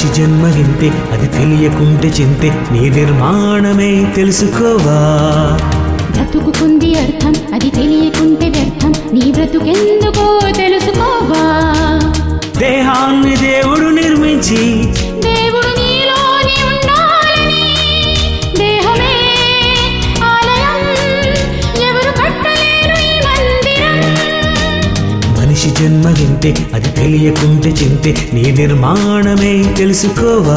మనిషి జన్మ వింతే అది తెలియకుంటే చింతే నీ నిర్మాణమే తెలుసుకోవా? బ్రతుకుకుంది అర్థం అది తెలియకుంటే వ్యర్థం నీ బ్రతుకెందుకో తెలుసు. వింతే అది తెలియకుంటే చింతే నీ నిర్మాణమే తెలుసుకోవా?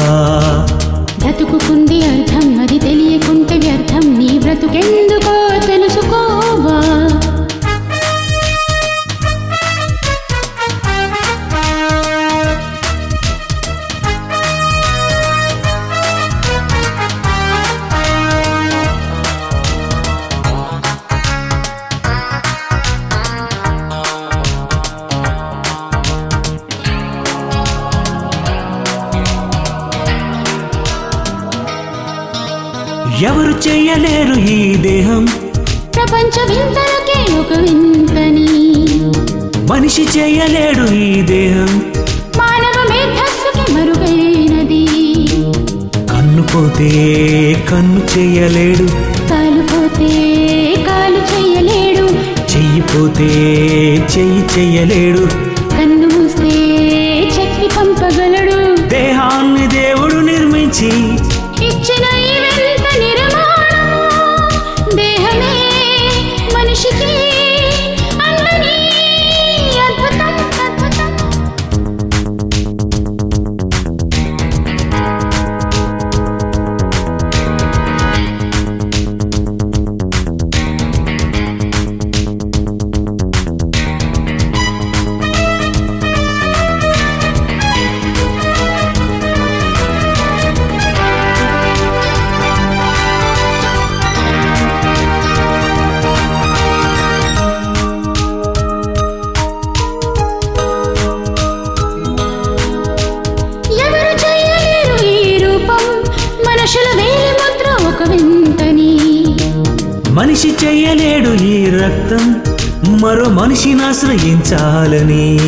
బ్రతుకుకుంది అర్థం అది తెలియకుంటే వ్యర్థం నీ బ్రతుకెందుకో? ఎవరు చెయ్యలేరు ఈ దేహం? ప్రపంచ వింతలకే ఒక వింతని మనిషి చెయ్యలేడు ఈ దేహం. మానవ మేధస్సుకి మరుగైనది. కన్ను పోతే కన్ను చెయ్యలేడు కాలుపోతే కాలు చెయ్యలేడు చెయ్యి పోతే చెయ్యి చెయ్యలేడు మనిషి చెయ్యలేడు ఈ రక్తం. మరో మనిషిని ఆశ్రయించాలని.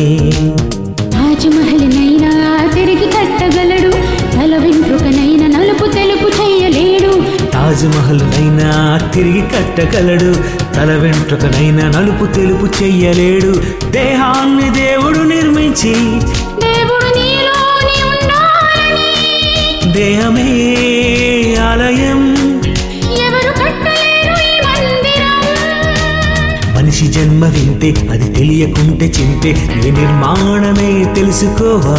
తాజ్మహల్నైనా తిరిగి కట్టగలడు. తల వెంట్రుకనైనా నలుపు తెలుపు చెయ్యలేడు తాజ్మహల్ నైనా తిరిగి కట్టగలడు. తల వెంట్రుకనైనా నలుపు తెలుపు చెయ్యలేడు దేహాన్ని దేవుడు నిర్మించి మనిషి జన్మ వింతే అది తెలియకుంటే చింతే నీ నిర్మాణమే తెలుసుకోవా?